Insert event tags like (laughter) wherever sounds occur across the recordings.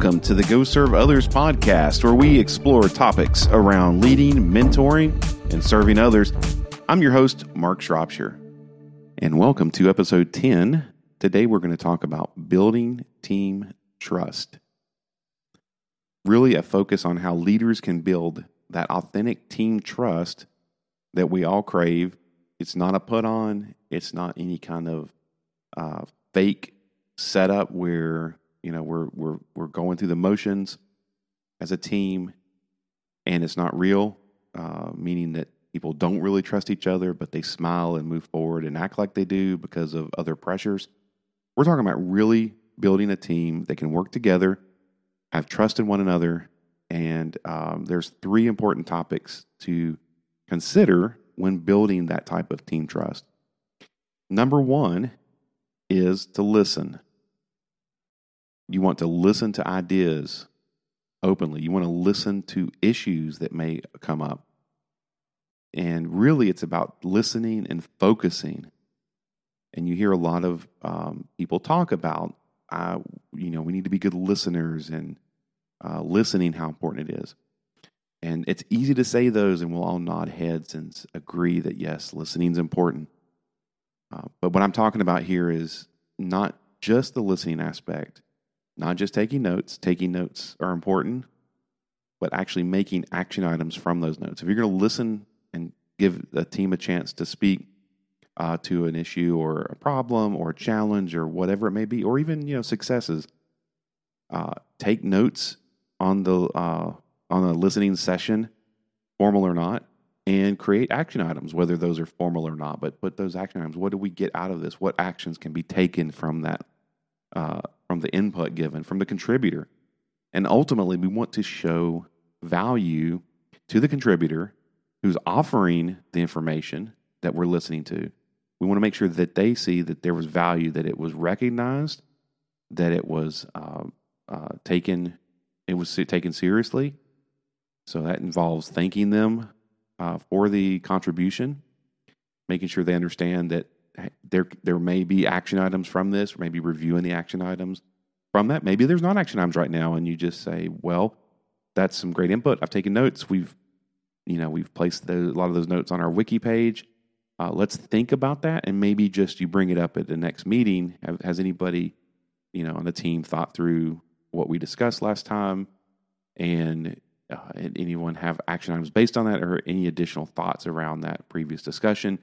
Welcome to the Go Serve Others podcast, where we explore topics around leading, mentoring, and serving others. I'm your host, Mark Shropshire, and welcome to episode 10. Today, we're going to talk about building team trust. Really, a focus on how leaders can build that authentic team trust that we all crave. It's not a put on, it's not any kind of uh, fake setup where you know we're we're we're going through the motions as a team, and it's not real. Uh, meaning that people don't really trust each other, but they smile and move forward and act like they do because of other pressures. We're talking about really building a team that can work together, have trust in one another, and um, there's three important topics to consider when building that type of team trust. Number one is to listen. You want to listen to ideas openly. You want to listen to issues that may come up. And really, it's about listening and focusing. And you hear a lot of um, people talk about, uh, you know, we need to be good listeners and uh, listening, how important it is. And it's easy to say those, and we'll all nod heads and agree that yes, listening is important. Uh, but what I'm talking about here is not just the listening aspect, not just taking notes. Taking notes are important, but actually making action items from those notes. If you're going to listen and give a team a chance to speak uh, to an issue or a problem or a challenge or whatever it may be, or even you know successes, uh, take notes on the uh, on a listening session, formal or not, and create action items, whether those are formal or not. But put those action items. What do we get out of this? What actions can be taken from that uh, from the input given, from the contributor. And ultimately, we want to show value to the contributor who's offering the information that we're listening to. We want to make sure that they see that there was value, that it was recognized, that it was uh, uh, taken, it was taken seriously. So that involves thanking them uh, for the contribution, making sure they understand that there there may be action items from this, maybe reviewing the action items from that. Maybe there's not action items right now, and you just say, "Well, that's some great input. I've taken notes. We've you know we've placed the, a lot of those notes on our wiki page. Uh, let's think about that, and maybe just you bring it up at the next meeting. Has anybody you know on the team thought through what we discussed last time, and uh, anyone have action items based on that, or any additional thoughts around that previous discussion?"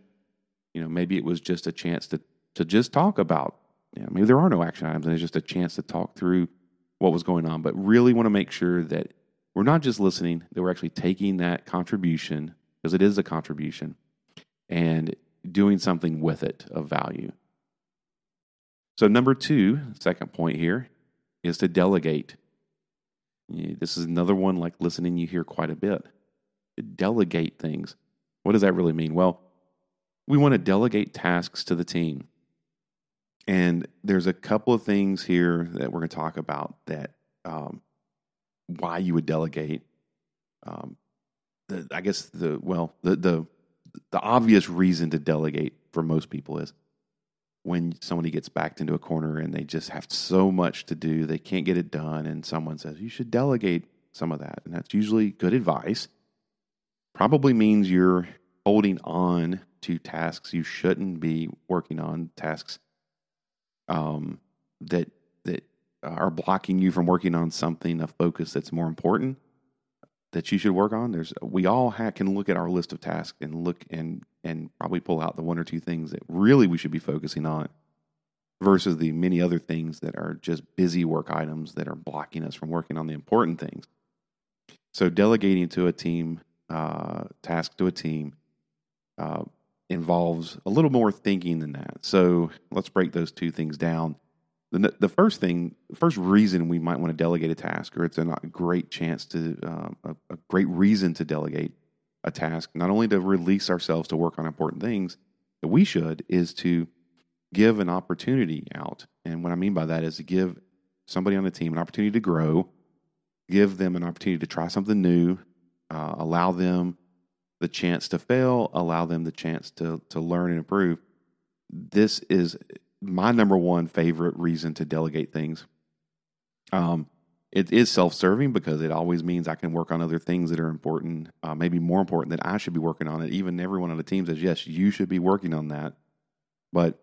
You know, maybe it was just a chance to to just talk about. You know, maybe there are no action items, and it's just a chance to talk through what was going on. But really want to make sure that we're not just listening; that we're actually taking that contribution because it is a contribution and doing something with it of value. So, number two, second point here, is to delegate. This is another one like listening, you hear quite a bit. Delegate things. What does that really mean? Well, we want to delegate tasks to the team. And there's a couple of things here that we're going to talk about that um, why you would delegate. Um, the, I guess the well the the the obvious reason to delegate for most people is when somebody gets backed into a corner and they just have so much to do they can't get it done and someone says you should delegate some of that and that's usually good advice probably means you're holding on to tasks you shouldn't be working on, tasks um, that that are blocking you from working on something, a focus that's more important that you should work on. There's we all ha- can look at our list of tasks and look and and probably pull out the one or two things that really we should be focusing on versus the many other things that are just busy work items that are blocking us from working on the important things. So delegating to a team, uh, task to a team, uh, involves a little more thinking than that. So let's break those two things down. The, the first thing, the first reason we might want to delegate a task, or it's a great chance to, um, a, a great reason to delegate a task, not only to release ourselves to work on important things that we should, is to give an opportunity out. And what I mean by that is to give somebody on the team an opportunity to grow, give them an opportunity to try something new, uh, allow them the chance to fail, allow them the chance to to learn and improve. This is my number one favorite reason to delegate things. Um, it is self-serving because it always means I can work on other things that are important, uh, maybe more important that I should be working on it. Even everyone on the team says, yes, you should be working on that. But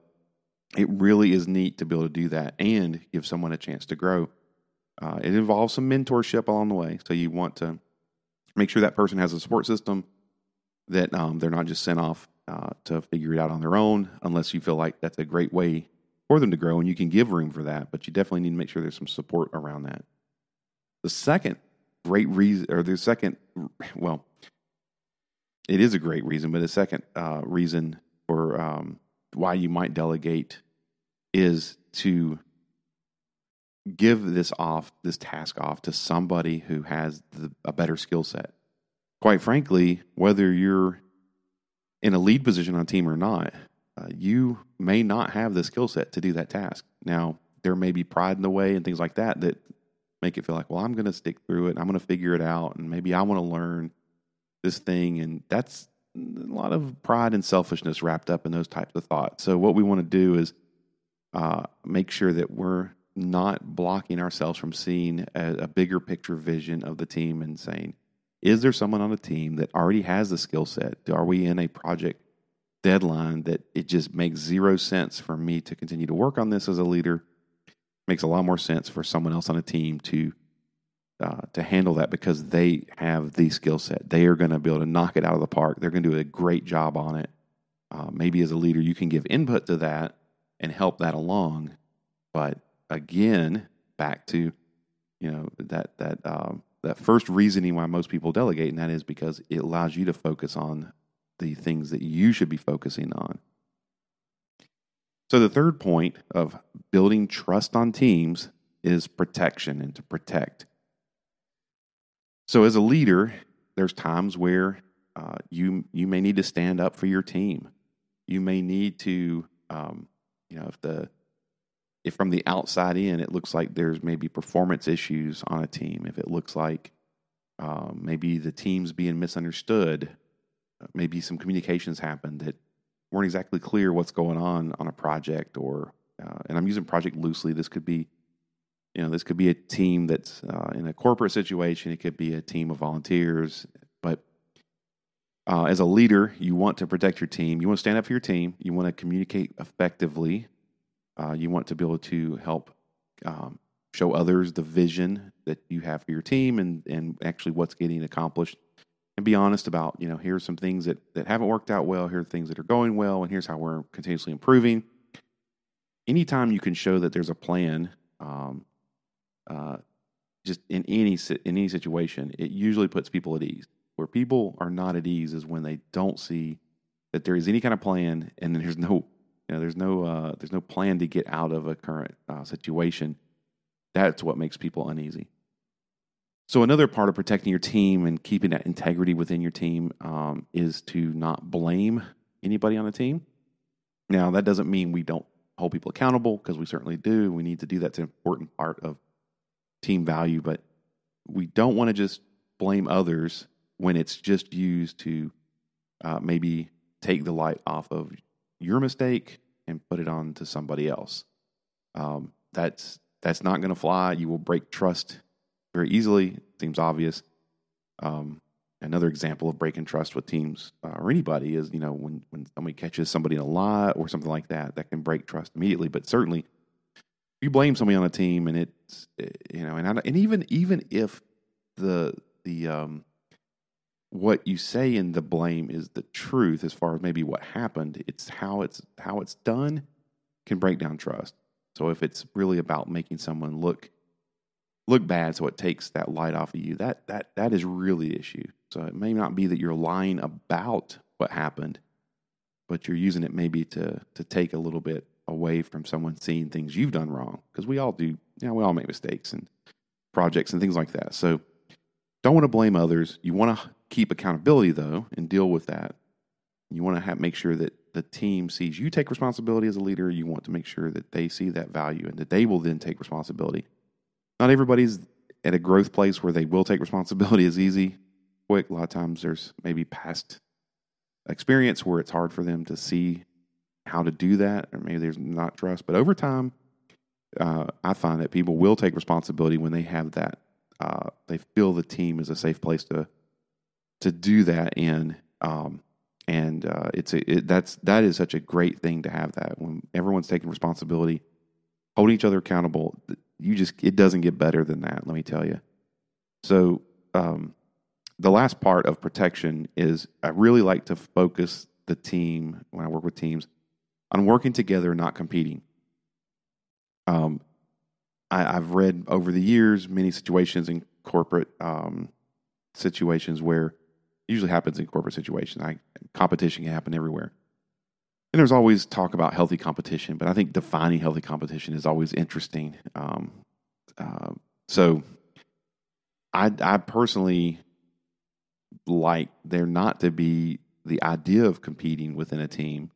it really is neat to be able to do that and give someone a chance to grow. Uh, it involves some mentorship along the way. So you want to make sure that person has a support system that um, they're not just sent off uh, to figure it out on their own, unless you feel like that's a great way for them to grow and you can give room for that. But you definitely need to make sure there's some support around that. The second great reason, or the second, well, it is a great reason, but the second uh, reason for um, why you might delegate is to give this off, this task off to somebody who has the, a better skill set. Quite frankly, whether you're in a lead position on a team or not, uh, you may not have the skill set to do that task. Now, there may be pride in the way and things like that that make it feel like, well, I'm going to stick through it. I'm going to figure it out. And maybe I want to learn this thing. And that's a lot of pride and selfishness wrapped up in those types of thoughts. So, what we want to do is uh, make sure that we're not blocking ourselves from seeing a, a, bigger picture vision of the team and saying, is there someone on the team that already has the skill set? Are we in a project deadline that it just makes zero sense for me to continue to work on this as a leader? Makes a lot more sense for someone else on a team to uh, to handle that because they have the skill set. They are going to be able to knock it out of the park. They're going to do a great job on it. Uh, maybe as a leader, you can give input to that and help that along. But again, back to you know that that um, that first reasoning why most people delegate, and that is because it allows you to focus on the things that you should be focusing on. So the third point of building trust on teams is protection and to protect. So as a leader, there's times where uh, you you may need to stand up for your team. You may need to, um, you know, if the if from the outside in it looks like there's maybe performance issues on a team, if it looks like um, maybe the team's being misunderstood, uh, maybe some communications happened that weren't exactly clear what's going on on a project, or uh, and I'm using project loosely. This could be, you know, this could be a team that's uh, in a corporate situation. It could be a team of volunteers, but uh, as a leader, you want to protect your team. You want to stand up for your team. You want to communicate effectively uh, you want to be able to help um, show others the vision that you have for your team and, and actually what's getting accomplished and be honest about, you know, here's some things that, that haven't worked out well, here are things that are going well, and here's how we're continuously improving. Anytime you can show that there's a plan, um, uh, just in any in any situation, it usually puts people at ease. Where people are not at ease is when they don't see that there is any kind of plan and then there's no you know, there's no uh, there's no plan to get out of a current uh, situation. That's what makes people uneasy. So another part of protecting your team and keeping that integrity within your team um, is to not blame anybody on the team. Now that doesn't mean we don't hold people accountable because we certainly do. We need to do that's an important part of team value, but we don't want to just blame others when it's just used to uh, maybe take the light off of your mistake and put it on to somebody else. Um, that's that's not going to fly. You will break trust very easily. It seems obvious. Um, another example of breaking trust with teams uh, or anybody is you know when when somebody catches somebody in a lie or something like that that can break trust immediately. But certainly, you blame somebody on a team and it's you know and I, and even even if the the um, what you say in the blame is the truth as far as maybe what happened. It's how it's how it's done can break down trust. So if it's really about making someone look look bad, so it takes that light off of you, that that that is really the issue. So it may not be that you're lying about what happened, but you're using it maybe to to take a little bit away from someone seeing things you've done wrong. Because we all do, you know, we all make mistakes and projects and things like that. So don't want to blame others. You want to keep accountability though and deal with that. You want to have, make sure that the team sees you take responsibility as a leader. You want to make sure that they see that value and that they will then take responsibility. Not everybody's at a growth place where they will take responsibility as easy, quick. A lot of times there's maybe past experience where it's hard for them to see how to do that, or maybe there's not trust. But over time, uh, I find that people will take responsibility when they have that. Uh, they feel the team is a safe place to to do that in. Um, and uh, it's a, it, that's that is such a great thing to have that when everyone's taking responsibility, holding each other accountable. You just it doesn't get better than that. Let me tell you. So um, the last part of protection is I really like to focus the team when I work with teams on working together, not competing. Um, I, have read over the years many situations in corporate um, situations where usually happens in corporate situations. I, competition can happen everywhere. And there's always talk about healthy competition, but I think defining healthy competition is always interesting. Um, uh, so I, I personally like there not to be the idea of competing within a team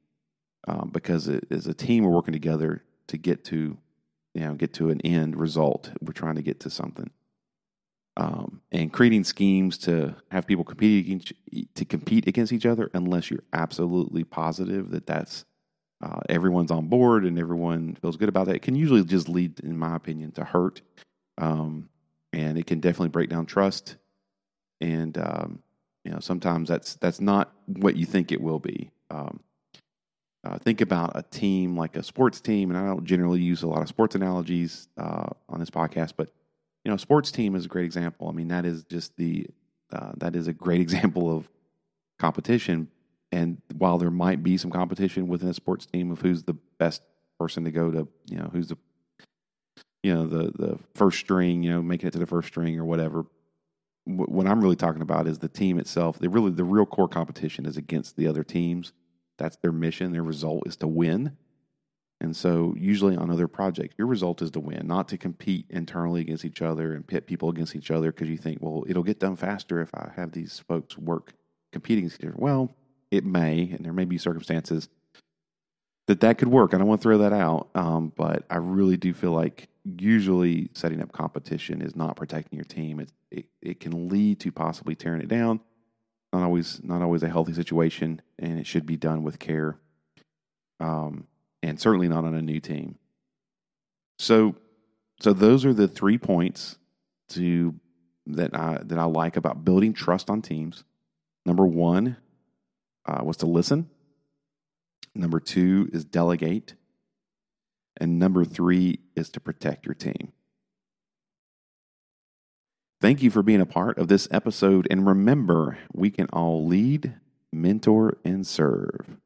um, because it, as a team we're working together to get to you know get to an end result. We're trying to get to something um, and creating schemes to have people compete against, to compete against each other unless you're absolutely positive that that's uh, everyone's on board and everyone feels good about that. It can usually just lead, in my opinion, to hurt, um, and it can definitely break down trust. And um, you know, sometimes that's that's not what you think it will be. Um, uh, think about a team like a sports team, and I don't generally use a lot of sports analogies uh, on this podcast, but you know, sports team is a great example. I mean, that is just the uh, that is a great (laughs) example of competition. And while there might be some competition within a sports team of who's the best person to go to, you know, who's the you know the the first string, you know, making it to the first string or whatever. What I'm really talking about is the team itself. The really the real core competition is against the other teams. That's their mission. Their result is to win. And so, usually on other projects, your result is to win, not to compete internally against each other and pit people against each other because you think, well, it'll get done faster if I have these folks work competing. Well, it may, and there may be circumstances that that could work. I don't want to throw that out, um, but I really do feel like usually setting up competition is not protecting your team. It, it, it can lead to possibly tearing it down. Not always, not always a healthy situation, and it should be done with care. Um, and certainly not on a new team. So, so those are the three points to that I that I like about building trust on teams. Number one uh, was to listen. Number two is delegate, and number three is to protect your team. Thank you for being a part of this episode, and remember, we can all lead, mentor, and serve.